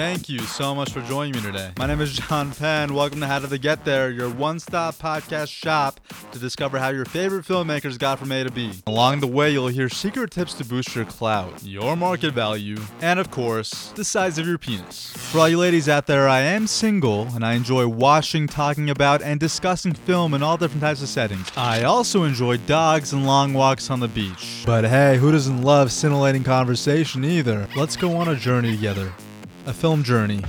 Thank you so much for joining me today. My name is John Penn. Welcome to How Did They Get There, your one stop podcast shop to discover how your favorite filmmakers got from A to B. Along the way, you'll hear secret tips to boost your clout, your market value, and of course, the size of your penis. For all you ladies out there, I am single and I enjoy watching, talking about, and discussing film in all different types of settings. I also enjoy dogs and long walks on the beach. But hey, who doesn't love scintillating conversation either? Let's go on a journey together a film journey.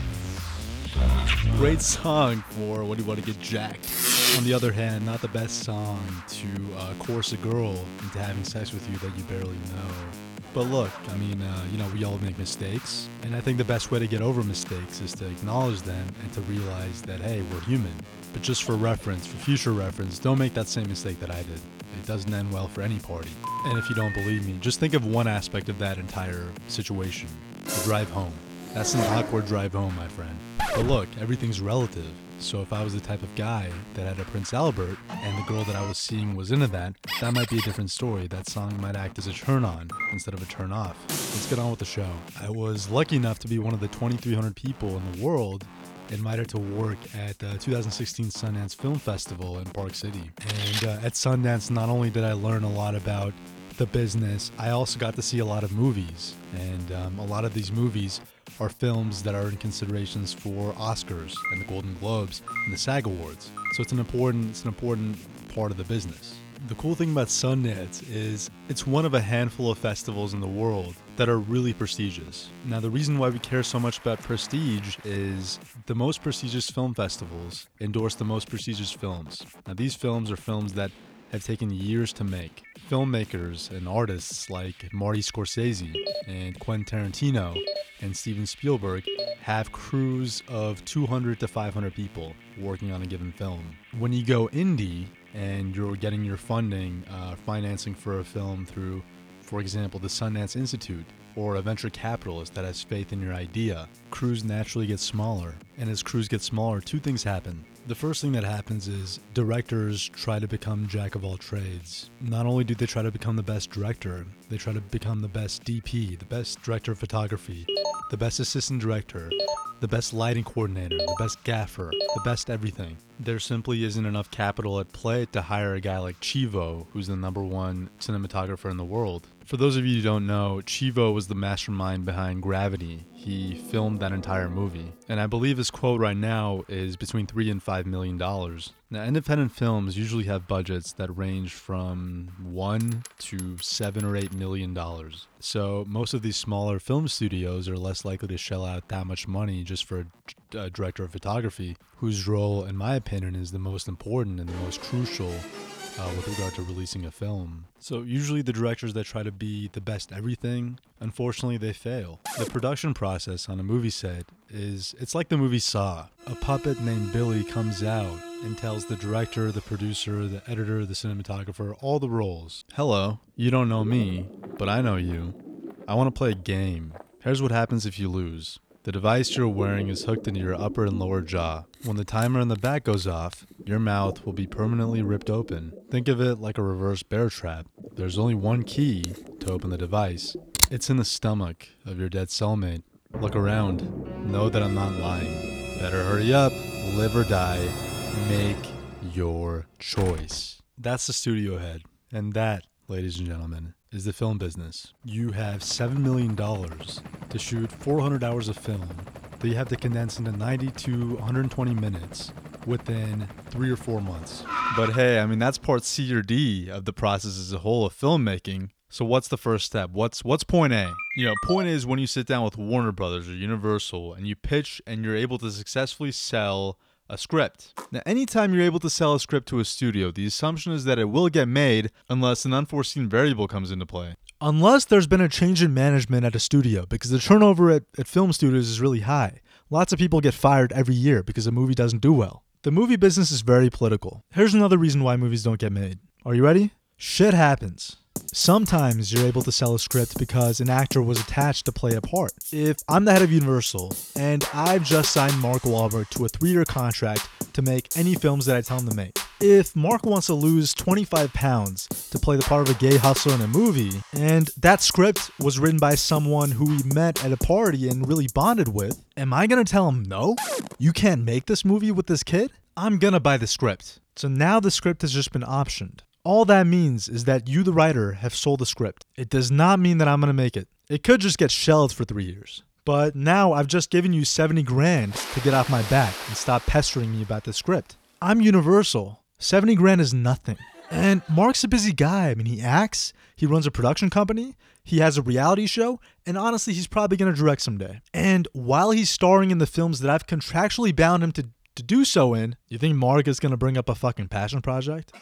Great song for when you want to get jacked. On the other hand, not the best song to uh, coerce a girl into having sex with you that you barely know. But look, I mean, uh, you know, we all make mistakes, and I think the best way to get over mistakes is to acknowledge them and to realize that, hey, we're human. But just for reference, for future reference, don't make that same mistake that I did. It doesn't end well for any party. And if you don't believe me, just think of one aspect of that entire situation the drive home. That's an awkward drive home, my friend. But look, everything's relative. So if I was the type of guy that had a Prince Albert and the girl that I was seeing was into that, that might be a different story. That song might act as a turn on instead of a turn off. Let's get on with the show. I was lucky enough to be one of the 2,300 people in the world invited to work at the 2016 Sundance Film Festival in Park City. And uh, at Sundance, not only did I learn a lot about the business, I also got to see a lot of movies. And um, a lot of these movies are films that are in considerations for Oscars and the Golden Globes and the SAG Awards. So it's an important it's an important part of the business. The cool thing about Sundance is it's one of a handful of festivals in the world that are really prestigious. Now, the reason why we care so much about prestige is the most prestigious film festivals endorse the most prestigious films. Now, these films are films that have taken years to make. Filmmakers and artists like Marty Scorsese and Quentin Tarantino and Steven Spielberg have crews of 200 to 500 people working on a given film. When you go indie and you're getting your funding, uh, financing for a film through, for example, the Sundance Institute or a venture capitalist that has faith in your idea, crews naturally get smaller. And as crews get smaller, two things happen. The first thing that happens is directors try to become jack of all trades. Not only do they try to become the best director, they try to become the best DP, the best director of photography, the best assistant director, the best lighting coordinator, the best gaffer, the best everything. There simply isn't enough capital at play to hire a guy like Chivo, who's the number one cinematographer in the world. For those of you who don't know, Chivo was the mastermind behind Gravity. He filmed that entire movie. And I believe his quote right now is between three and five million dollars. Now, independent films usually have budgets that range from one to seven or eight million dollars. So most of these smaller film studios are less likely to shell out that much money just for a, a director of photography, whose role, in my opinion, is the most important and the most crucial uh, with regard to releasing a film. So usually the directors that try to be the best everything, unfortunately they fail. The production process on a movie set is it's like the movie Saw. A puppet named Billy comes out and tells the director, the producer, the editor, the cinematographer all the roles. Hello, you don't know me, but I know you. I want to play a game. Here's what happens if you lose. The device you're wearing is hooked into your upper and lower jaw. When the timer in the back goes off, your mouth will be permanently ripped open. Think of it like a reverse bear trap. There's only one key to open the device. It's in the stomach of your dead cellmate. Look around. Know that I'm not lying. Better hurry up, live or die. Make your choice. That's the studio head. And that, ladies and gentlemen, is the film business. You have $7 million to shoot 400 hours of film that you have to condense into 90 to 120 minutes within three or four months. But hey, I mean, that's part C or D of the process as a whole of filmmaking. So what's the first step? What's what's point A? You know, point A is when you sit down with Warner Brothers or Universal and you pitch and you're able to successfully sell a script. Now, anytime you're able to sell a script to a studio, the assumption is that it will get made unless an unforeseen variable comes into play. Unless there's been a change in management at a studio, because the turnover at, at film studios is really high. Lots of people get fired every year because a movie doesn't do well. The movie business is very political. Here's another reason why movies don't get made. Are you ready? Shit happens. Sometimes you're able to sell a script because an actor was attached to play a part. If I'm the head of Universal and I've just signed Mark Wahlberg to a three year contract to make any films that I tell him to make, if Mark wants to lose 25 pounds to play the part of a gay hustler in a movie, and that script was written by someone who he met at a party and really bonded with, am I gonna tell him no? You can't make this movie with this kid? I'm gonna buy the script. So now the script has just been optioned. All that means is that you, the writer, have sold the script. It does not mean that I'm gonna make it. It could just get shelved for three years. But now I've just given you 70 grand to get off my back and stop pestering me about the script. I'm Universal. 70 grand is nothing. And Mark's a busy guy. I mean, he acts, he runs a production company, he has a reality show, and honestly, he's probably gonna direct someday. And while he's starring in the films that I've contractually bound him to, to do so in, you think Mark is gonna bring up a fucking passion project?